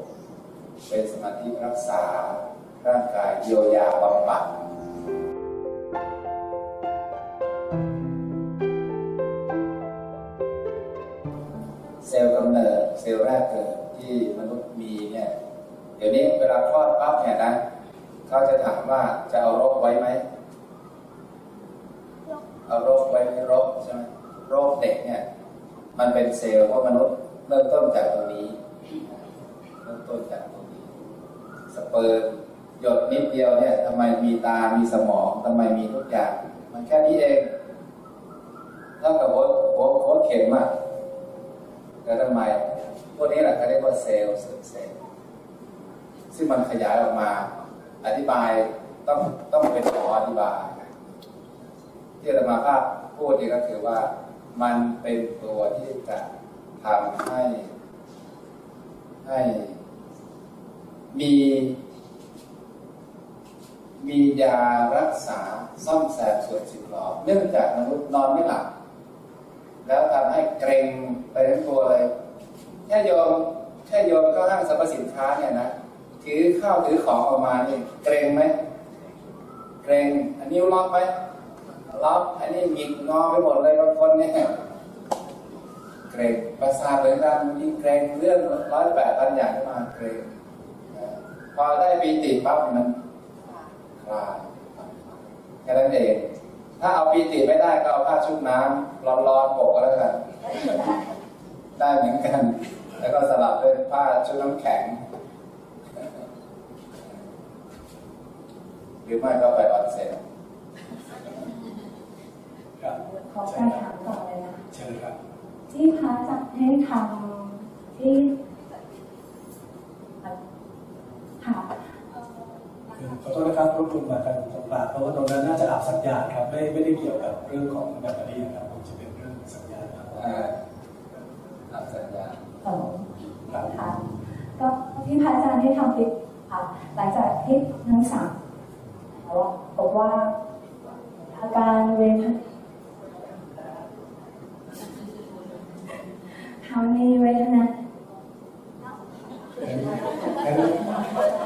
เป็นสมาธิรักษาร่างกายเยียวยาบำบัดเซลล์กำเนิดเซลล์แรกเกิดที่มนุษย์มีเนี่ยเดี๋ยวนี้เวลาคลอดปั๊บเนี่ยนะ เขาจะถามว่าจะเอารกไว้ไหมเอาโรคไว้ไม่โรคใช่ไหมโรคเด็กเนี่ย มันเป็นเซลล์เพราะมนุษย์เริ่มต้นจากตรงนี้เริ่มต้นจากตรงนี้ สเปิร์มหยดนิดเดียวเนี่ยทำไมมีตา มีสมองทำไมมีทุกอย่าง มันแค่นี้เองเท่ากับหัวหัวหัวเข็มอะแล้วทำไม พวกนี้แหละเขาเรียกว่าเซลล์เซลล์ซึ่งมันขยายออกมา ธิบายต้องต้องเป็นหมออธิบายที่อาตมาภาพพูดนี่ก็คือว่ามันเป็นตัวที่จะทำให้ให้มีมียารักษาซ่อมแซมส่วนสึกหรอเนื่องจากมนุษย์นอนไม่หลับ แล้วทำให้เกรงไปทั้งตัวเลย แค่โยมแค่โยมเข้าห้างสรรพสินค้าเนี่ยนะ ถือข้าวถือของออกมาเนี่ยเกรงไหมเกรงอันนี้ล็อกไหมล็อกอันนี้หงิกงอไปหมดเลยบางคนเนี่ยเกรงประสาทเลยกันมีเกรงเรื่องร้อยแปดพันอย่างขึ้นมาเกรงพอได้ปีติปั๊บมันคลายแค่นั้นเองถ้าเอาปีติไม่ได้ก็เอาผ้าชุบน้ำร้อนๆปกก็แล้วกันได้เหมือนกัน แล้วก็สลับด้วยผ้าชุบน้ำแข็ง หรือไม่ก็ไปออนเซ็นครับขอการถามต่อเลยนะเชิญครับ ที่พระจะให้ทำที่ค่ะคือขอโทษนะครับรบกวนมากันสงกรานต์เพราะว่าตรงนั้นน่าจะอาบสัญญาณครับไม่ไม่ได้เกี่ยวกับเรื่องของแบตเตอรี่นะครับผมจะเป็นเรื่องสัญญาณครับอ่าตามสัญญาสองครับค่ะก็ที่พระอาจารย์ให้ทำคลิปค่ะหลังจากที่ทั้งสามแล้ว บอกว่าอาการเวทเขามีเวทนา งั้น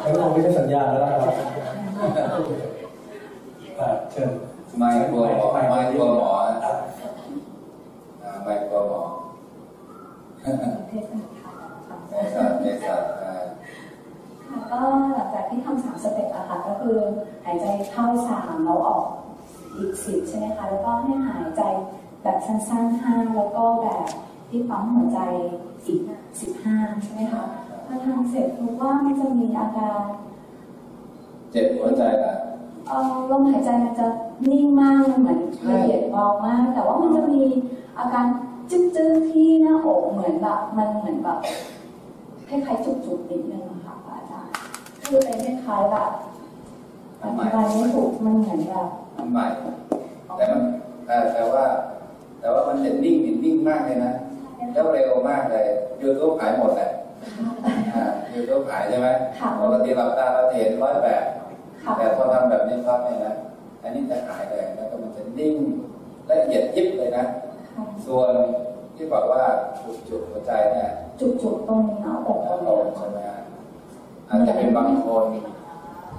งั้นคงไม่ใช่สัญญาณแล้วนะครับอ่าเชิญ ไม่กลัวหมอไม่กลัวหมอ ครับ อ่าไม่กลัวหมอ เทศนาค่ะ เนสัตเนสัตอ่า ค่ะก็หลังจากที่ทำสามสเต็ปอะค่ะก็คือหายใจเข้าสามแล้วออกอีกสิบใช่ไหม คะแล้วก็ให้หายใจแบบสั้นๆห้าแล้วก็แบบที่ปั๊มหัวใจอีกสิบห้าใช่ไหมคะพอทำเสร็จรู้ว่ามันจะมีอาการ เจ็บหัวใจนะเอ่อลมหายใจมันจะนิ่งมากมันเหมือนละเอียดเบามาก แต่ว่ามันจะมีอาการจึ๊กๆที่หน้าอกเหมือนแบบมันเหมือนแบบคล้ายๆจุกๆนิดนึงอะค่ะพระอาจารย์คือเป็นคล้ายๆแบบอธิบายไม่ถูกมันเหมือนแบบมันใหม่ แต่มันแต่แต่ว่า แต่ว่ามันจะนิ่งนิ่งมากเลยนะแล้วเร็วมากเลยยูทูบหายหมดแหละอ่ายูทูบหายใช่ไหมค่ะปกติหลับตาเราจะเห็นร้อยแบบค่ะแต่พอทำแบบนี้ปั๊บเนี่ยนะอันนี้จะหายเลยแล้วก็มันจะนิ่งละเอียดยิบเลยนะค่ะส่วนที่บอกว่าจุดจุดหัวใจเนี่ยจุกๆตรงหน้าอกถ้าตโตรงนี้ใช่ไหมฮะอาจจะเป็นบางคน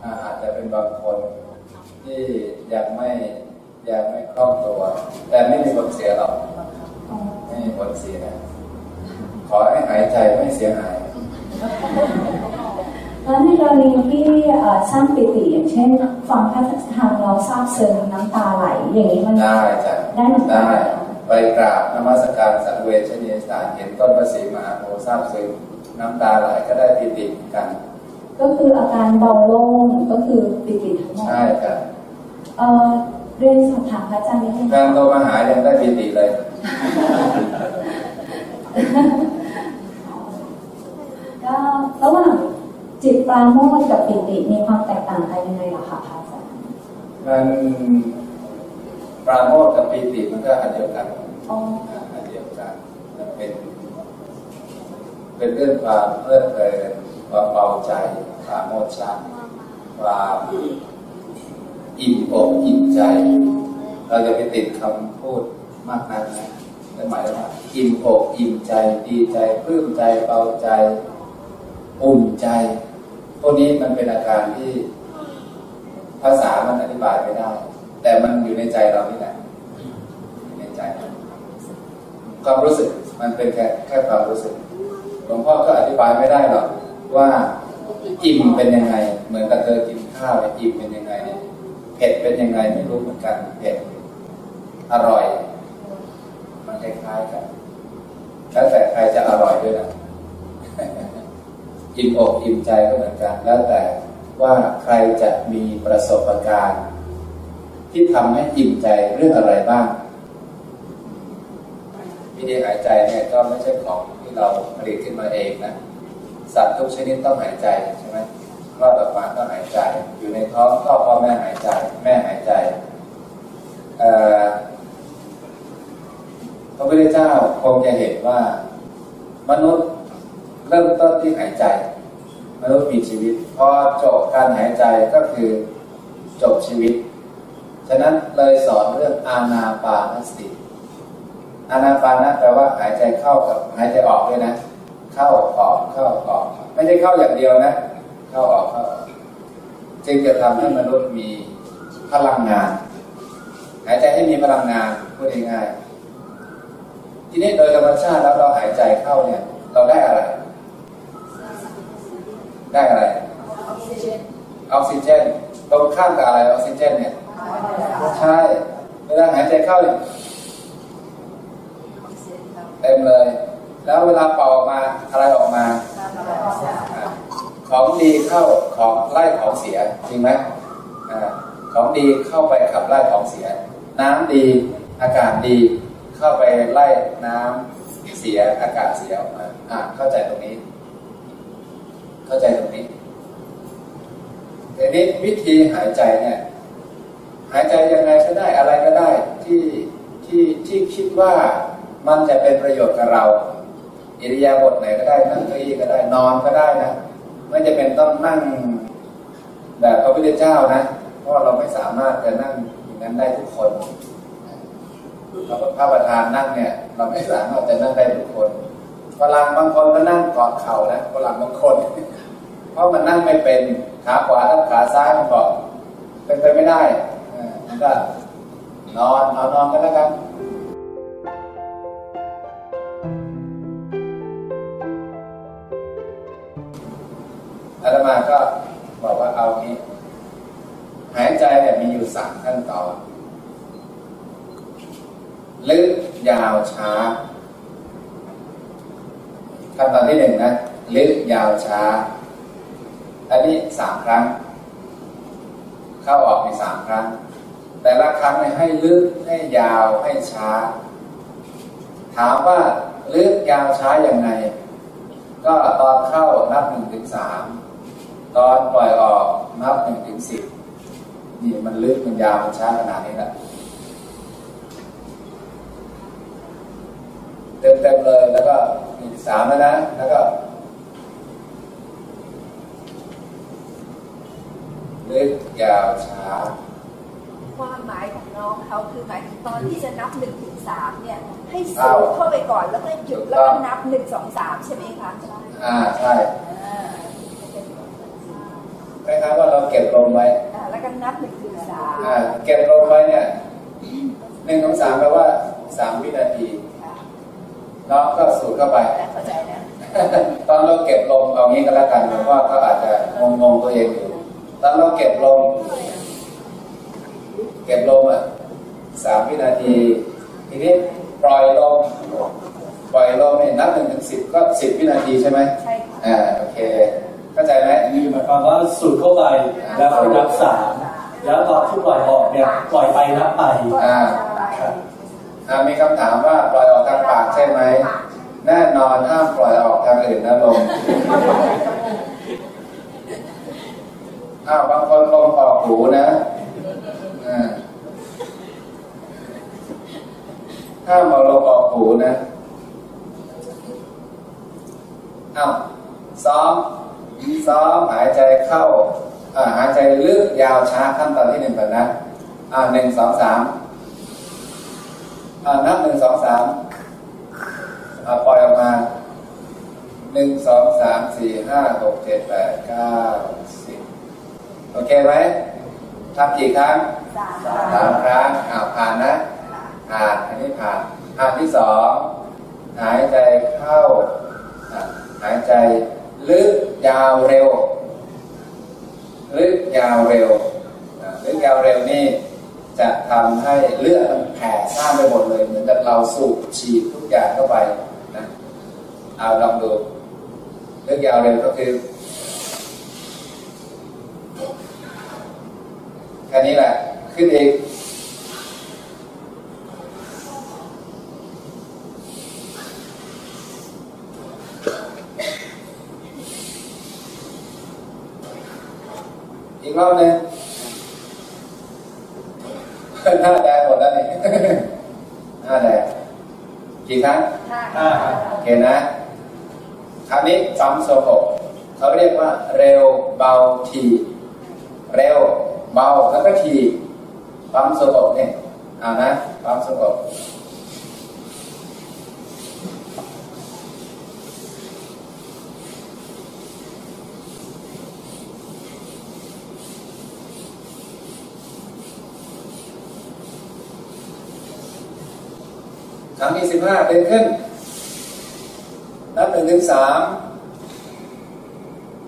อ่าอาจจะเป็นบางคนที่ยังไม่ ยังไม่คล่องตัว แต่ไม่มีผลเสียหรอกอ๋อไม่มีผลเสียนะขอให้หายใจไม่เสียหายแล้วในกรณีที่เอ่อสร้างปิติอย่างเช่นฟังพระธรรมเราทราบซึ้งน้ำตาไหลอย่างนี้มันได้จ้ะได้เหมือนกันได้ไปกราบนมัสการสังเวชนียสถานเห็นต้นพระศรีมหาโพธิ์ทราบซึ้งน้ำตาไหลก็ได้ปิติเหมือนกัน ก็คืออาการเบาโล่งก็คือปิติทั้งหมดใช่จ้ะเอ่อ เรียนสอบถามพระอาจารย์นิดนึงการโทรมาหายังได้ปิติเลย ก็ระหว่างจิตปราโมทย์กับปิติมีความแตกต่างกันยังไงล่ะคะพระอาจารย์มันปราโมทย์กับปีติมันก็อันเดียวกันอ๋ออ่าอันเดียวกันมันเป็น เป็นเรื่องความเพลิดเพลินความเบาใจคปราโมชฌะความ อิ่มอกอิ่มใจ เราจะไปติดคำพูดมากนักนะนั่หมายว่า อิ่มอกอิ่มใจดีใจปลื้มใจเบาใจอุ่นใจ พวกนี้มันเป็นอาการที่ภาษามันอธิบายไม่ได้ แต่มันอยู่ในใจเรานี่แหละอยู่ในใจความรู้สึกมันเป็นแค่แค่ความรู้สึกหลวงพ่อก็อธิบายไม่ได้หรอกว่าอิ่มเป็นยังไง เหมือนกับเธอกินข้าวอิ่มเป็นยังไงเนี่ย เผ็ดเป็นยังไงไม่รู้เหมือนกันเผ็ดอร่อย มันคล้ายๆกันแล้วแต่ใครจะอร่อยด้วยนะอิ่มอกอิ่มใจก็เหมือนกัน แล้วแต่ว่าใครจะมีประสบการณ์ ที่ทำให้อิ่มใจเรื่องอะไรบ้างวิธีหายใจเนี่ยก็ไม่ใช่ของที่เราผลิตขึ้นมาเองนะสัตว์ทุกชนิดต้องหายใจใช่ไหม รอดออกมาต้องหายใจ อยู่ในท้องก็พ่อแม่หายใจ แม่หายใจเอ่อพระพุทธเจ้าคงจะเห็นว่า มนุษย์เริ่มต้นที่หายใจ มนุษย์มีชีวิตพอจบการหายใจก็คือจบชีวิต ฉะนั้นเลยสอนเรื่องอานาปานสติอานาปานะแปลว่าหายใจเข้ากับหายใจออกด้วยนะ เข้าออกเข้าออก ไม่ใช่เข้าอย่างเดียวนะ เข้าออกเข้าออกจึงจะทำให้มนุษย์มีพลังงาน หายใจให้มีพลังงานพูดง่ายๆทีนี้โดยธรรมชาติแล้วเราหายใจเข้าเนี่ย เราได้อะไร ได้อะไรออกซิเจนตรงข้ามกับอะไรออกซิเจนเนี่ยใช่เวลาหายใจเข้าเนี่ยเต็มเลย แล้วเวลาเป่าออกมาอะไรออกมา ของดีเข้าของไล่ของเสียจริงไหมอของดีเข้าไปขับไล่ของเสีย น้ำดีอากาศดีเข้าไปไล่น้ำเสียอากาศเสียออกมาอ่าเข้าใจตรงนี้ เข้าใจตรงนี้ทีนี้วิธีหายใจเนี่ยหายใจยังไงก็ได้อะไรก็ได้ที่ที่ที่คิดว่ามันจะเป็นประโยชน์กับเราอิริยาบถไหนก็ได้นั่งเก้าอี้ก็ได้นอนก็ได้นะ ไม่จะเป็นต้องนั่งแบบพระพุทธเจ้านะ เพราะเราไม่สามารถจะนั่งอย่างนั้นได้ทุกคนเราพระประธานนั่งเนี่ย เราไม่สามารถจะนั่งได้ทุกคนฝรั่งบางคนก็นั่งกอดเข่านะฝรั่งบางคน เพราะมันนั่งไม่เป็นขาขวาทับขาซ้ายมันบอกเป็นไปไม่ได้มันก็นอนเอานอนกันแล้วกัน อาตมาก็บอกว่าเอานี้ หายใจเนี่ยมีอยู่สามขั้นตอน ลึกยาวช้าขั้นตอนที่หนึ่งนะลึกยาวช้า อันนี้สามครั้ง เข้าออกในสามครั้ง แต่ละครั้งให้ลึกให้ยาวให้ช้า ถามว่าลึกยาวช้าอย่างไงก็ตอนเข้านับหนึ่งถึงสาม ตอนปล่อยออกนับหนึ่งถึงสิบนี่มันลึกมันยาวมันช้าขนาดนี้แหละเต็มเต็มๆเลยแล้วก็อีกสามแล้วนะ แล้วก็ลึกยาวช้าความหมายของน้องเขาคือหมายถึงตอนที่จะนับหนึ่งถึงสามเนี่ย ให้สูดเข้าไปก่อนแล้วก็หยุดแล้วก็นับหนึ่งสองสามใช่ไหมคะอ่าใช่อ่า คล้ายๆว่าเราเก็บลมไว้อ่าแล้วก็นับหนึ่งถึงสามอ่าเก็บลมไว้เนี่ยหนึ่งของสามแปลว่าสามวินาทีค่ะน้องก็สูดเข้าไปแล้วเข้าใจนะตอนเราเก็บลมเอางี้ก็แล้วกันเพราะว่าเขาอาจจะงงๆตัวเองอยู่ตอนเราเก็บลม เก็บลมอะสามวินาที ทีนี้ปล่อยลมปล่อยลมเนี่ยนับหนึ่งถึงสิบก็สิบวินาทีใช่ไหมใช่ค่ะอ่าโอเค เข้าใจไหมนี่หมายความว่าสูดเข้าไปแล้วก็นับสามแล้วตอนที่ปล่อยออกเนี่ยปล่อยไปนับไปอ่าครับอ่ามีคำถามว่าปล่อยออกทางปากใช่ไหมแน่นอนห้ามปล่อยออกทางอื่นนะลมอ้าวบางคนลมออกหูนะอ่าห้ามเอาลมออกหูนะอ้าวซ้อม ซ้อมหายใจเข้าอ่าหายใจลึกยาวช้าขั้นตอนที่หนึ่งก่อนนะอ่าหนึ่งสองสามอ่านับหนึ่งสองสามอ่าปล่อยออกมาหนึ่งสองสามสี่ห้าหกเจ็ดแปดเก้าสิบโอเคไหมทำกี่ครั้งสามสามครั้งอ่าผ่านนะผ่านอันนี้ผ่านอันที่สองหายใจเข้าอะหายใจลึก ยาวเร็วลึกยาวเร็วลึกยาวเร็วนี่จะทำให้เลือดมันแผ่ซ่านไปหมดเลย เหมือนกับเราสูบฉีดทุกอย่างเข้าไปนะเอาลองดูลึกยาวเร็วก็คือแค่นี้แหละขึ้นอีกอีก รอบหนึ่งหน้าแดงหมดแล้วนี่หน้าแดงกี่ครั้งห้าห้าโอเคนะคราวนี้ปั๊มโซโกเขาเรียกว่า เร็วเบาทีเร็วเบาแล้วก็ทีปั๊มโซโกเนี่ยเอานะปั๊มโซโกครั้งที่สิ บห้าเดินขึ้น นับหนึ่งถึงสาม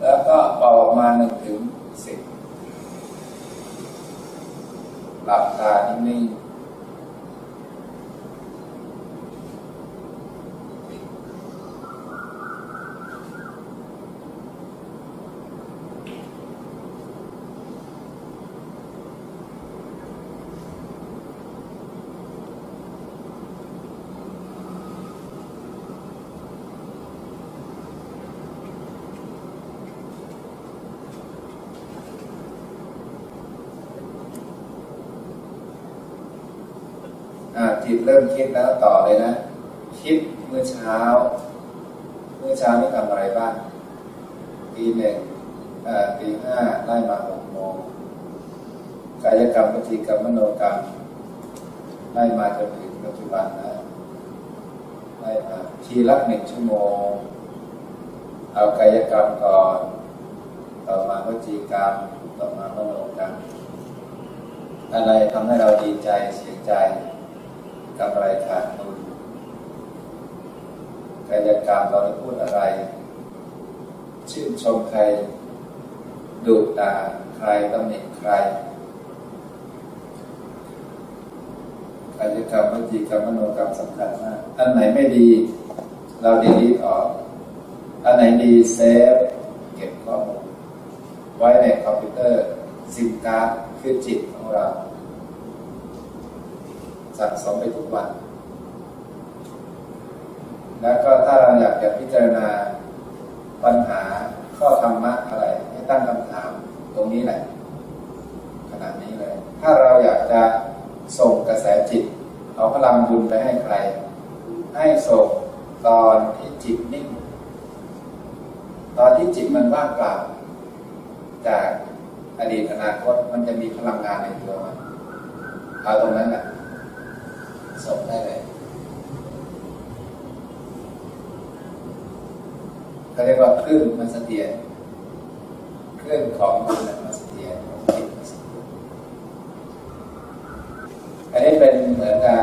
แล้วก็เป่าออกมาหนึ่งถึงสิบหลับตานิ่งๆอ่า จิตเริ่มคิดแล้วต่อเลยนะ คิดเมื่อเช้า เมื่อเช้านี่ทำอะไรบ้างตีหนึ่งตีห้าไล่มาหกโมงกายกรรมวิธีกรรมมโนกรรมไล่มาจนถึงปัจจุบันนะไล่มาทีละหนึ่งชั่วโมง เอากายกรรมก่อน ต่อมาวจีกรรม ต่อมามโนกรรมอะไรทำให้เราดีใจเสียใจ กำไรขาดทุนกายกรรมเราได้พูดอะไรชื่นชมใครดุด่าใครตำหนิใครกายกรรมวจีกรรมมโนกรรมสำคัญมากอันไหนไม่ดี เรา delete ออกอันไหนดี save เก็บข้อมูลไว้ในคอมพิวเตอร์ซิมการ์ดคือจิตของเรา สะสมไปทุกวัน แล้วก็ถ้าเราอยากจะพิจารณาปัญหาข้อธรรมะอะไร ให้ตั้งคำถามตรงนี้แหละขนาดนี้เลย ถ้าเราอยากจะส่งกระแสจิต เอาพลังบุญไปให้ใคร ให้ส่งตอนที่จิตนิ่ง ตอนที่จิตมันว่างเปล่า จากอดีตอนาคตมันจะมีพลังงานในตัวมันเอาตรงนั้นแหละ ส่งได้เลยเขาเรียกว่าคลื่นมันเสถียรคลื่นของมันมันเสียของจิตมันเสถียรอันนี้เป็นเหมือนกับ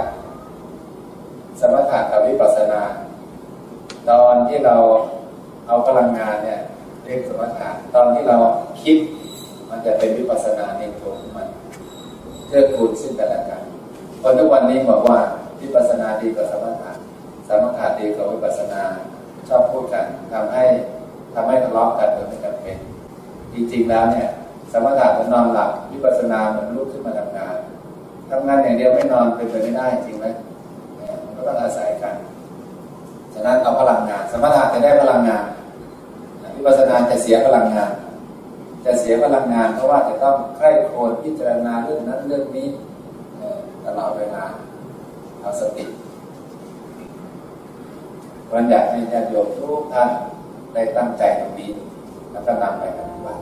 สมถะกับวิปัสสนา ตอนที่เราเอาพลังงานเนี่ยเรียกสมถะตอนที่เราคิดมันจะเป็นวิปัสสนาในตัวของมันเพื่อคูณซึ่งกันและกันคนทุกวันนี้บอกว่าวิปัสสนาดีกว่าสมถะสมถะดีกว่าวิปัสสนาชอบพูดกันทำให้ทำให้ทะเลาะกันโดยไม่จำเป็น จริง ๆแล้วเนี่ยสมถะมันนอนหลับวิปัสสนาเหมือนลุกขึ้นมาทำงานทำงานอย่างเดียวไม่นอนเป็นไปไม่ได้จริงไหมมันก็ต้องอาศัยกันฉะนั้นเอาพลังงาน สมถะจะได้พลังงานวิปัสสนาจะเสียพลังงาน จะเสียพลังงาน เพราะว่าจะต้องใคร่ครวญพิจารณาเรื่องนั้นเรื่องนี้ตลอดเวลาเอาสติวันอยากให้ญาติโยมทุกท่านได้ตั้งใจตรงนี้แล้วก็นำไปปฏิบัติ